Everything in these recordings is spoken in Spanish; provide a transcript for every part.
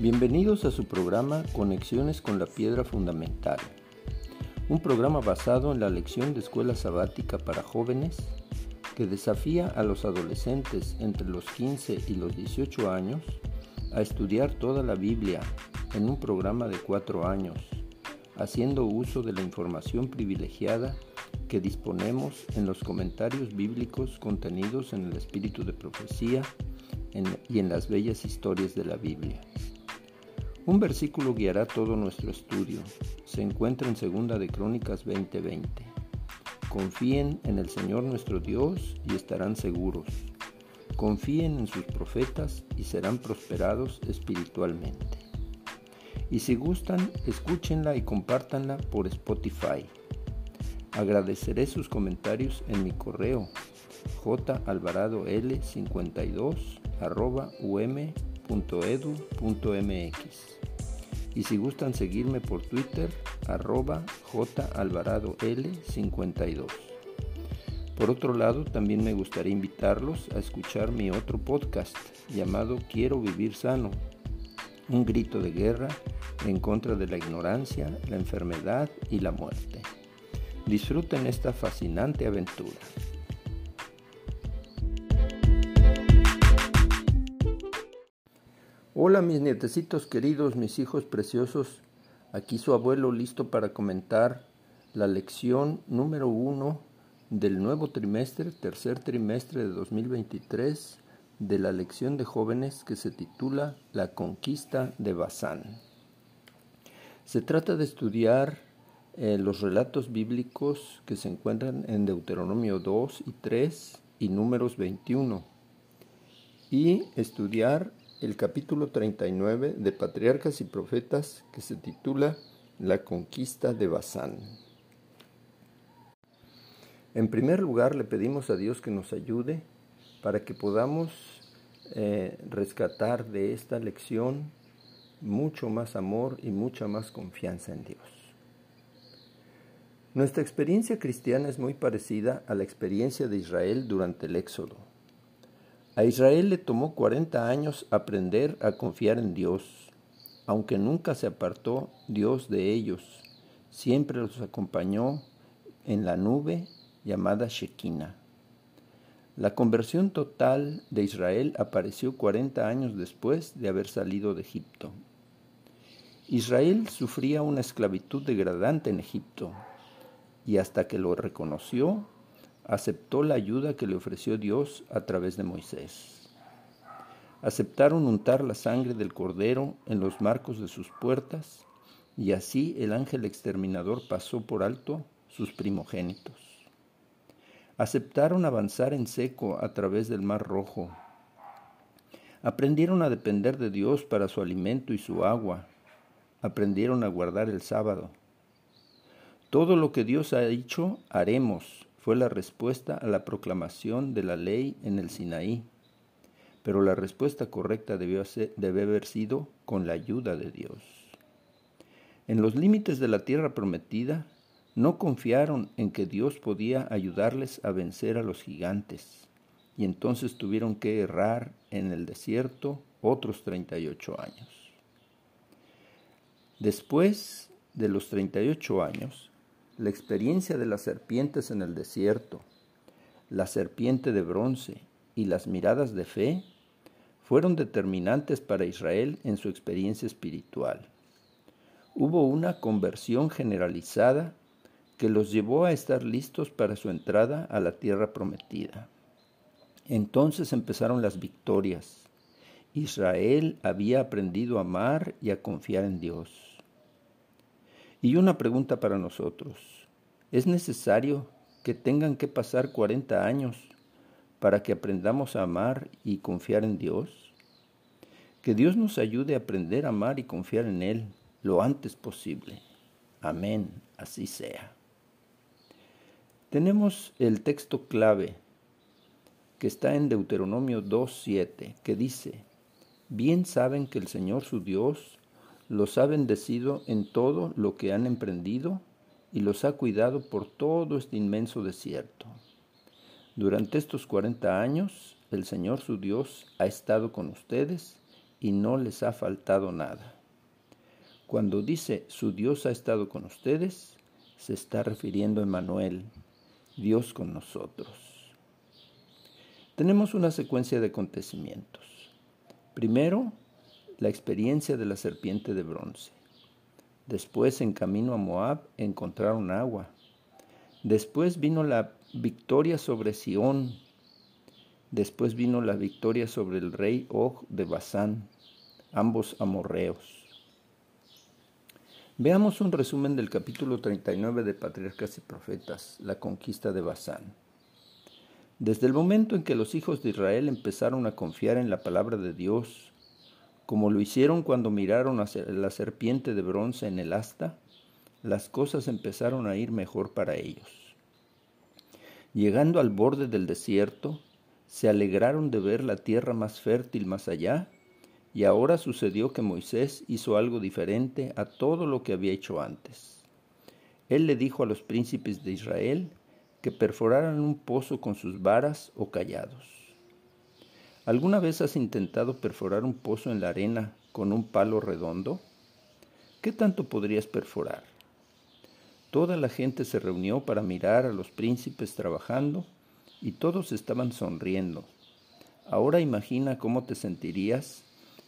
Bienvenidos a su programa Conexiones con la Piedra Fundamental, un programa basado en la lección de escuela sabática para jóvenes que desafía a los adolescentes entre los 15 y los 18 años a estudiar toda la Biblia en un programa de cuatro años, haciendo uso de la información privilegiada que disponemos en los comentarios bíblicos contenidos en el espíritu de profecía y en las bellas historias de la Biblia. Un versículo guiará todo nuestro estudio. Se encuentra en Segunda de Crónicas 20:20. Confíen en el Señor nuestro Dios y estarán seguros. Confíen en sus profetas y serán prosperados espiritualmente. Y si gustan, escúchenla y compártanla por Spotify. Agradeceré sus comentarios en mi correo jalvaradol52.um.edu.mx y si gustan seguirme por Twitter, arroba jalvaradol52. Por otro lado, también me gustaría invitarlos a escuchar mi otro podcast llamado Quiero vivir sano, un grito de guerra en contra de la ignorancia, la enfermedad y la muerte. Disfruten esta fascinante aventura. Hola mis nietecitos queridos, mis hijos preciosos, aquí su abuelo listo para comentar la lección número uno del nuevo trimestre, tercer trimestre de 2023, de la lección de jóvenes que se titula La conquista de Bazán. Se trata de estudiar eh, los relatos bíblicos que se encuentran en Deuteronomio 2 y 3 y números 21 y estudiar el capítulo 39 de Patriarcas y Profetas que se titula La conquista de Bazán. En primer lugar, le pedimos a Dios que nos ayude para que podamos eh, rescatar de esta lección mucho más amor y mucha más confianza en Dios. Nuestra experiencia cristiana es muy parecida a la experiencia de Israel durante el Éxodo. A Israel le tomó 40 años aprender a confiar en Dios, aunque nunca se apartó Dios de ellos, siempre los acompañó en la nube llamada Shekinah. La conversión total de Israel apareció 40 años después de haber salido de Egipto. Israel sufría una esclavitud degradante en Egipto, y hasta que lo reconoció, aceptó la ayuda que le ofreció Dios a través de Moisés. Aceptaron untar la sangre del cordero en los marcos de sus puertas, y así el ángel exterminador pasó por alto sus primogénitos. Aceptaron avanzar en seco a través del mar rojo. Aprendieron a depender de Dios para su alimento y su agua. Aprendieron a guardar el sábado. Todo lo que Dios ha dicho haremos, fue la respuesta a la proclamación de la ley en el Sinaí, pero la respuesta correcta debió debe haber sido con la ayuda de Dios. En los límites de la tierra prometida, no confiaron en que Dios podía ayudarles a vencer a los gigantes, y entonces tuvieron que errar en el desierto otros 38 años. Después de los 38 años, la experiencia de las serpientes en el desierto, la serpiente de bronce y las miradas de fe fueron determinantes para Israel en su experiencia espiritual. Hubo una conversión generalizada que los llevó a estar listos para su entrada a la tierra prometida. Entonces empezaron las victorias. Israel había aprendido a amar y a confiar en Dios. Y una pregunta para nosotros. ¿Es necesario que tengan que pasar 40 años para que aprendamos a amar y confiar en Dios? Que Dios nos ayude a aprender a amar y confiar en Él lo antes posible. Amén, así sea. Tenemos el texto clave que está en Deuteronomio 2.7, que dice, Bien saben que el Señor su Dios los ha bendecido en todo lo que han emprendido y los ha cuidado por todo este inmenso desierto. Durante estos cuarenta años, el Señor su Dios ha estado con ustedes y no les ha faltado nada. Cuando dice su Dios ha estado con ustedes, se está refiriendo a Emmanuel, Dios con nosotros. Tenemos una secuencia de acontecimientos. Primero, la experiencia de la serpiente de bronce. Después, en camino a Moab, encontraron agua. Después vino la victoria sobre Sión. Después vino la victoria sobre el rey Og de Basán, ambos amorreos. Veamos un resumen del capítulo 39 de Patriarcas y Profetas, la conquista de Basán. Desde el momento en que los hijos de Israel empezaron a confiar en la palabra de Dios, como lo hicieron cuando miraron a la serpiente de bronce en el asta, las cosas empezaron a ir mejor para ellos. Llegando al borde del desierto, se alegraron de ver la tierra más fértil más allá y ahora sucedió que Moisés hizo algo diferente a todo lo que había hecho antes. Él le dijo a los príncipes de Israel que perforaran un pozo con sus varas o callados. ¿Alguna vez has intentado perforar un pozo en la arena con un palo redondo? ¿Qué tanto podrías perforar? Toda la gente se reunió para mirar a los príncipes trabajando y todos estaban sonriendo. Ahora imagina cómo te sentirías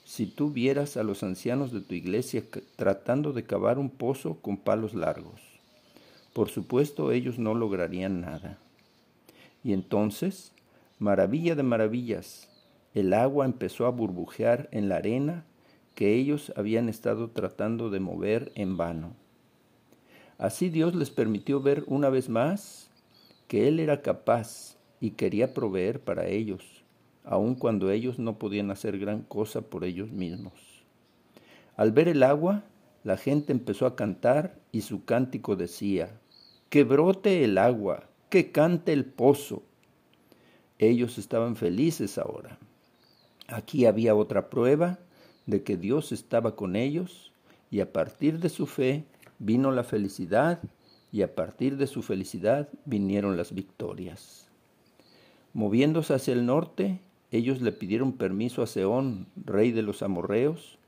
si tú vieras a los ancianos de tu iglesia tratando de cavar un pozo con palos largos. Por supuesto ellos no lograrían nada. Y entonces, maravilla de maravillas, el agua empezó a burbujear en la arena que ellos habían estado tratando de mover en vano. Así Dios les permitió ver una vez más que Él era capaz y quería proveer para ellos aun cuando ellos no podían hacer gran cosa por ellos mismos. Al ver el agua, la gente empezó a cantar y su cántico decía, Que brote el agua, que cante el pozo. Ellos estaban felices ahora. Aquí había otra prueba de que Dios estaba con ellos y a partir de su fe vino la felicidad y a partir de su felicidad vinieron las victorias. Moviéndose hacia el norte, ellos le pidieron permiso a Seón, rey de los amorreos,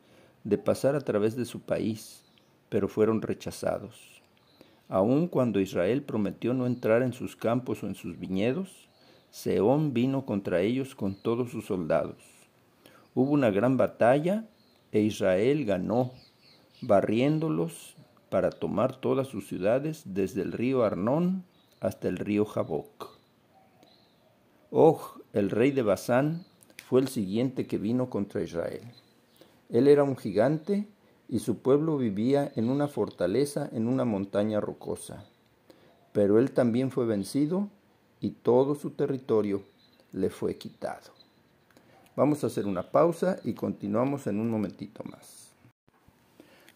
de pasar a través de su país, pero fueron rechazados. Aun cuando Israel prometió no entrar en sus campos o en sus viñedos, Seón vino contra ellos con todos sus soldados. Hubo una gran batalla e Israel ganó, barriéndolos para tomar todas sus ciudades desde el río Arnón hasta el río Jaboc. Og, el rey de Basán, fue el siguiente que vino contra Israel. Él era un gigante y su pueblo vivía en una fortaleza en una montaña rocosa. Pero él también fue vencido y todo su territorio le fue quitado. Vamos a hacer una pausa y continuamos en un momentito más.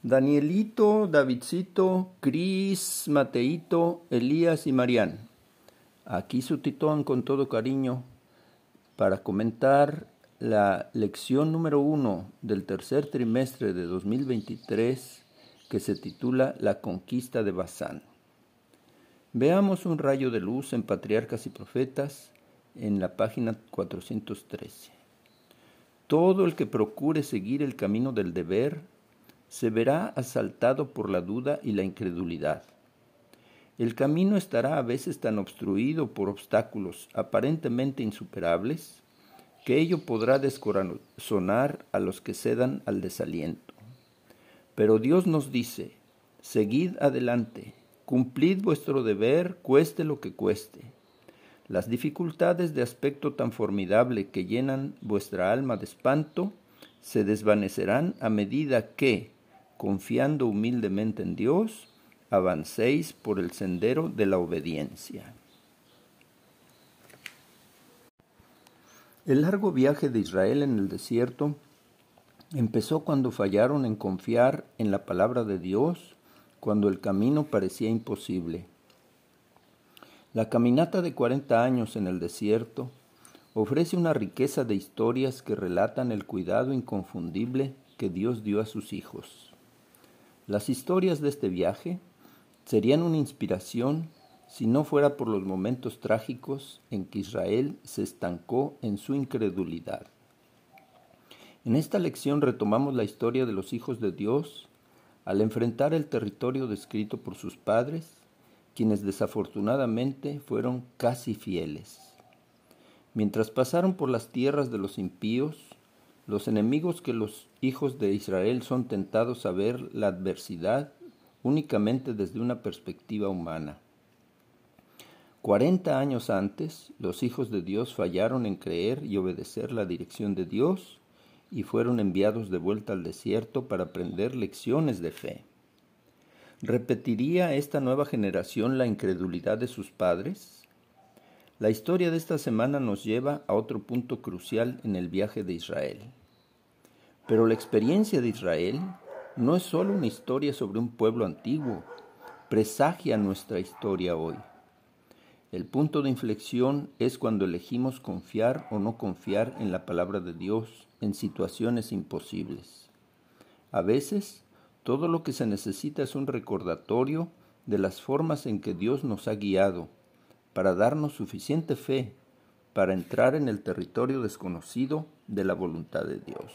Danielito, Davidcito, Cris, Mateito, Elías y Marián Aquí su titón con todo cariño para comentar la lección número uno del tercer trimestre de 2023 que se titula La conquista de Bazán. Veamos un rayo de luz en Patriarcas y Profetas en la página 413. Todo el que procure seguir el camino del deber se verá asaltado por la duda y la incredulidad el camino estará a veces tan obstruido por obstáculos aparentemente insuperables que ello podrá descorazonar a los que cedan al desaliento. Pero Dios nos dice, seguid adelante, cumplid vuestro deber, cueste lo que cueste. Las dificultades de aspecto tan formidable que llenan vuestra alma de espanto se desvanecerán a medida que, confiando humildemente en Dios, avancéis por el sendero de la obediencia. El largo viaje de Israel en el desierto empezó cuando fallaron en confiar en la palabra de Dios, cuando el camino parecía imposible. La caminata de 40 años en el desierto ofrece una riqueza de historias que relatan el cuidado inconfundible que Dios dio a sus hijos. Las historias de este viaje serían una inspiración si no fuera por los momentos trágicos en que Israel se estancó en su incredulidad. En esta lección retomamos la historia de los hijos de Dios al enfrentar el territorio descrito por sus padres, quienes desafortunadamente fueron casi fieles. Mientras pasaron por las tierras de los impíos, los enemigos que los hijos de Israel son tentados a ver la adversidad únicamente desde una perspectiva humana. Cuarenta años antes, los hijos de Dios fallaron en creer y obedecer la dirección de Dios y fueron enviados de vuelta al desierto para aprender lecciones de fe. ¿Repetiría esta nueva generación la incredulidad de sus padres? La historia de esta semana nos lleva a otro punto crucial en el viaje de Israel. Pero la experiencia de Israel no es solo una historia sobre un pueblo antiguo, presagia nuestra historia hoy. El punto de inflexión es cuando elegimos confiar o no confiar en la palabra de Dios en situaciones imposibles. A veces, todo lo que se necesita es un recordatorio de las formas en que Dios nos ha guiado para darnos suficiente fe para entrar en el territorio desconocido de la voluntad de Dios.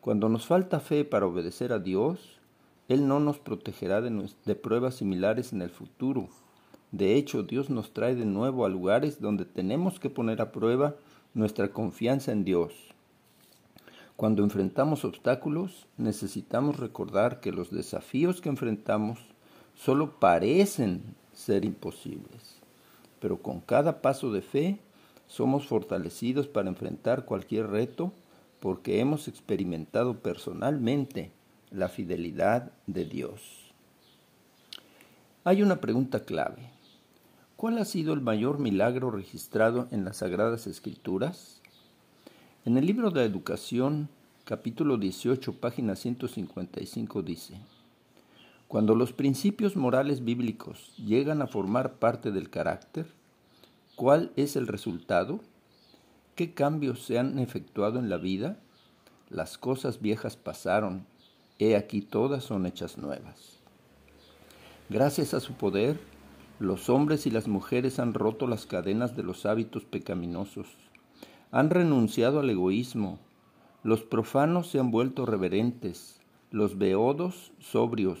Cuando nos falta fe para obedecer a Dios, Él no nos protegerá de, de, pruebas similares en el futuro. De hecho, Dios nos trae de nuevo a lugares donde tenemos que poner a prueba nuestra confianza en Dios cuando enfrentamos obstáculos, necesitamos recordar que los desafíos que enfrentamos solo parecen ser imposibles, pero con cada paso de fe somos fortalecidos para enfrentar cualquier reto porque hemos experimentado personalmente la fidelidad de Dios. Hay una pregunta clave. ¿Cuál ha sido el mayor milagro registrado en las Sagradas Escrituras? En el libro de Educación, capítulo 18, página 155 dice, Cuando los principios morales bíblicos llegan a formar parte del carácter, ¿cuál es el resultado? ¿Qué cambios se han efectuado en la vida? Las cosas viejas pasaron, he aquí todas son hechas nuevas. Gracias a su poder, los hombres y las mujeres han roto las cadenas de los hábitos pecaminosos han renunciado al egoísmo, los profanos se han vuelto reverentes, los beodos sobrios,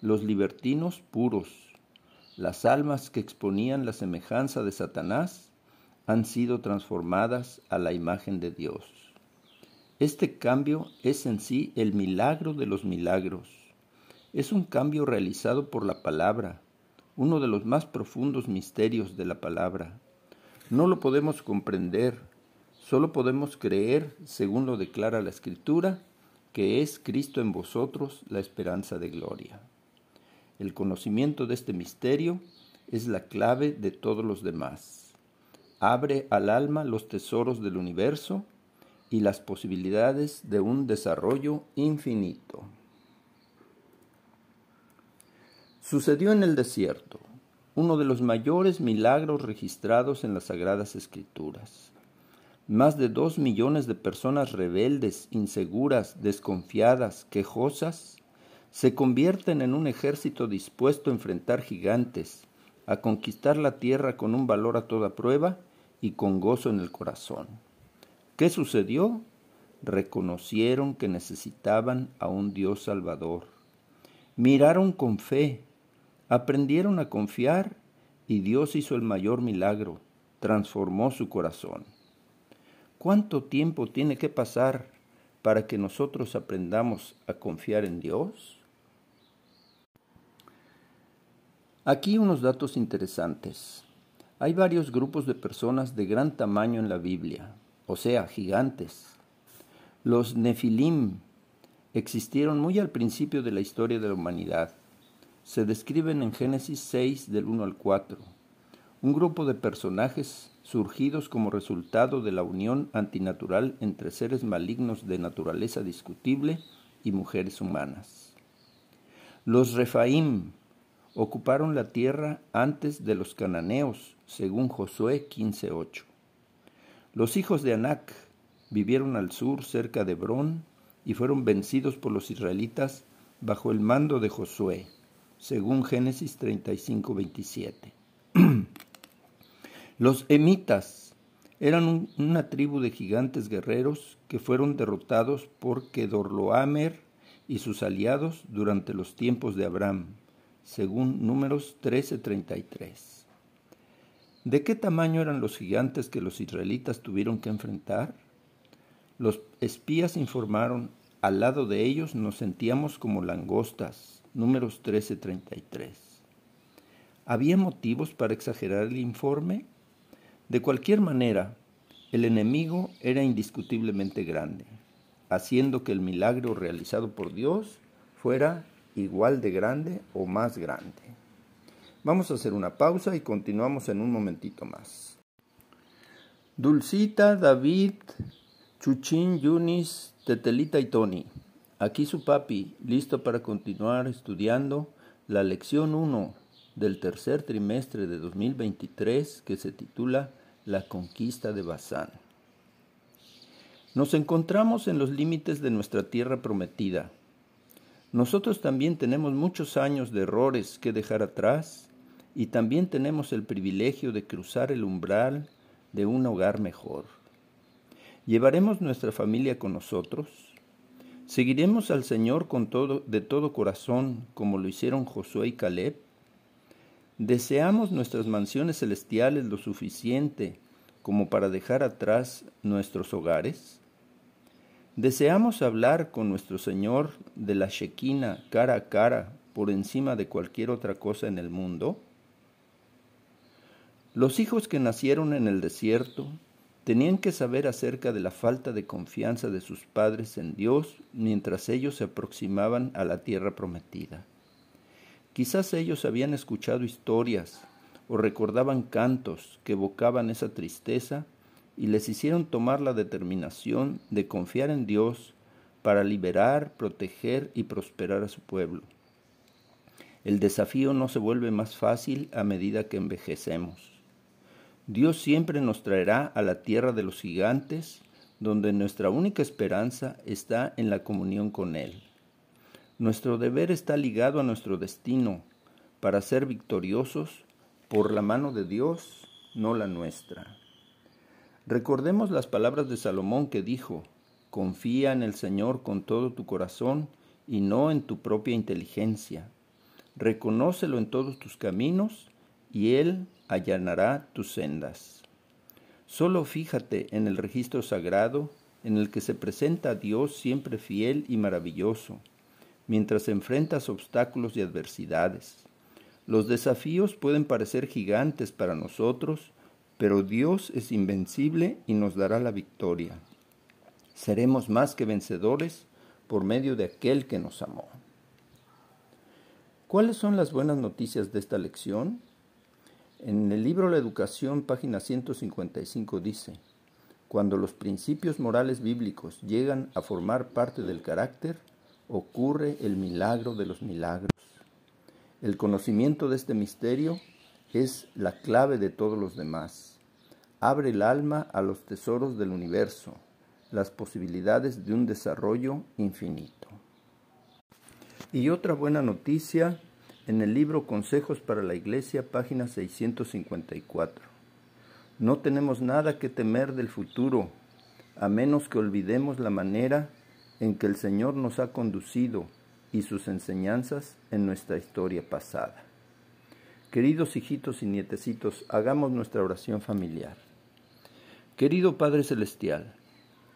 los libertinos puros. Las almas que exponían la semejanza de Satanás han sido transformadas a la imagen de Dios. Este cambio es en sí el milagro de los milagros. Es un cambio realizado por la palabra, uno de los más profundos misterios de la palabra. No lo podemos comprender, Solo podemos creer, según lo declara la Escritura, que es Cristo en vosotros la esperanza de gloria. El conocimiento de este misterio es la clave de todos los demás. Abre al alma los tesoros del universo y las posibilidades de un desarrollo infinito. Sucedió en el desierto, uno de los mayores milagros registrados en las Sagradas Escrituras. Más de dos millones de personas rebeldes, inseguras, desconfiadas, quejosas, se convierten en un ejército dispuesto a enfrentar gigantes, a conquistar la tierra con un valor a toda prueba y con gozo en el corazón. ¿Qué sucedió? Reconocieron que necesitaban a un Dios Salvador. Miraron con fe, aprendieron a confiar y Dios hizo el mayor milagro, transformó su corazón. ¿Cuánto tiempo tiene que pasar para que nosotros aprendamos a confiar en Dios? Aquí unos datos interesantes. Hay varios grupos de personas de gran tamaño en la Biblia, o sea, gigantes. Los Nefilim existieron muy al principio de la historia de la humanidad. Se describen en Génesis 6 del 1 al 4. Un grupo de personajes surgidos como resultado de la unión antinatural entre seres malignos de naturaleza discutible y mujeres humanas. Los Refaim ocuparon la tierra antes de los cananeos, según Josué 15:8. Los hijos de Anac vivieron al sur cerca de Hebrón y fueron vencidos por los israelitas bajo el mando de Josué, según Génesis 35:27. Los emitas Eran una tribu de gigantes guerreros que fueron derrotados por Kedorloamer y sus aliados durante los tiempos de Abraham, según números 13:33. ¿De qué tamaño eran los gigantes que los israelitas tuvieron que enfrentar? Los espías informaron, al lado de ellos nos sentíamos como langostas, números 13:33. ¿Había motivos para exagerar el informe? De cualquier manera, el enemigo era indiscutiblemente grande, haciendo que el milagro realizado por Dios fuera igual de grande o más grande. Vamos a hacer una pausa y continuamos en un momentito más. Dulcita, David, Chuchín, Yunis, Tetelita y Tony. Aquí su papi, listo para continuar estudiando la lección 1 del tercer trimestre de 2023 que se titula La conquista de Bazán. Nos encontramos en los límites de nuestra tierra prometida. Nosotros también tenemos muchos años de errores que dejar atrás y también tenemos el privilegio de cruzar el umbral de un hogar mejor. ¿Llevaremos nuestra familia con nosotros? ¿Seguiremos al Señor con todo, de todo corazón como lo hicieron Josué y Caleb? ¿Deseamos nuestras mansiones celestiales lo suficiente como para dejar atrás nuestros hogares? ¿Deseamos hablar con nuestro Señor de la Shekinah cara a cara por encima de cualquier otra cosa en el mundo? Los hijos que nacieron en el desierto tenían que saber acerca de la falta de confianza de sus padres en Dios mientras ellos se aproximaban a la tierra prometida. Quizás ellos habían escuchado historias o recordaban cantos que evocaban esa tristeza y les hicieron tomar la determinación de confiar en Dios para liberar, proteger y prosperar a su pueblo. El desafío no se vuelve más fácil a medida que envejecemos. Dios siempre nos traerá a la tierra de los gigantes, donde nuestra única esperanza está en la comunión con Él. Nuestro deber está ligado a nuestro destino, para ser victoriosos por la mano de Dios, no la nuestra. Recordemos las palabras de Salomón que dijo, Confía en el Señor con todo tu corazón y no en tu propia inteligencia. Reconócelo en todos tus caminos y Él allanará tus sendas. Solo fíjate en el registro sagrado en el que se presenta a Dios siempre fiel y maravilloso, mientras enfrentas obstáculos y adversidades. Los desafíos pueden parecer gigantes para nosotros, pero Dios es invencible y nos dará la victoria. Seremos más que vencedores por medio de aquel que nos amó. ¿Cuáles son las buenas noticias de esta lección? En el libro La Educación, página 155 dice, cuando los principios morales bíblicos llegan a formar parte del carácter, ocurre el milagro de los milagros. El conocimiento de este misterio es la clave de todos los demás. Abre el alma a los tesoros del universo, las posibilidades de un desarrollo infinito. Y otra buena noticia en el libro Consejos para la Iglesia, página 654. No tenemos nada que temer del futuro, a menos que olvidemos la manera en que el Señor nos ha conducido y sus enseñanzas en nuestra historia pasada. Queridos hijitos y nietecitos, hagamos nuestra oración familiar. Querido Padre Celestial,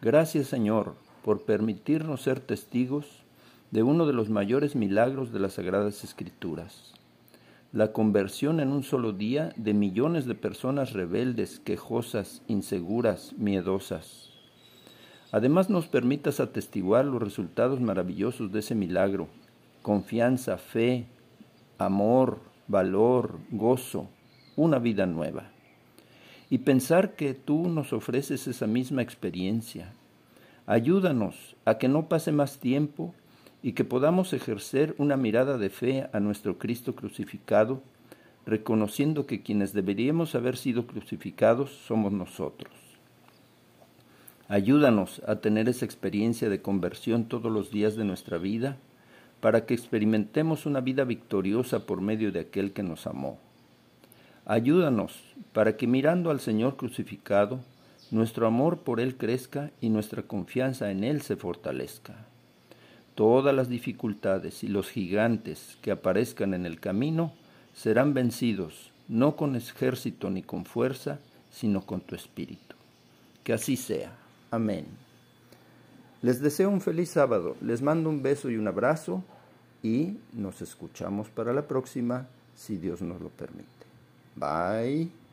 gracias Señor por permitirnos ser testigos de uno de los mayores milagros de las Sagradas Escrituras, la conversión en un solo día de millones de personas rebeldes, quejosas, inseguras, miedosas. Además nos permitas atestiguar los resultados maravillosos de ese milagro, confianza, fe, amor, valor, gozo, una vida nueva. Y pensar que tú nos ofreces esa misma experiencia. Ayúdanos a que no pase más tiempo y que podamos ejercer una mirada de fe a nuestro Cristo crucificado, reconociendo que quienes deberíamos haber sido crucificados somos nosotros. Ayúdanos a tener esa experiencia de conversión todos los días de nuestra vida, para que experimentemos una vida victoriosa por medio de aquel que nos amó. Ayúdanos para que mirando al Señor crucificado nuestro amor por Él crezca y nuestra confianza en Él se fortalezca. Todas las dificultades y los gigantes que aparezcan en el camino serán vencidos, no con ejército ni con fuerza, sino con tu espíritu. Que así sea. Amén. Les deseo un feliz sábado, les mando un beso y un abrazo y nos escuchamos para la próxima, si Dios nos lo permite. Bye.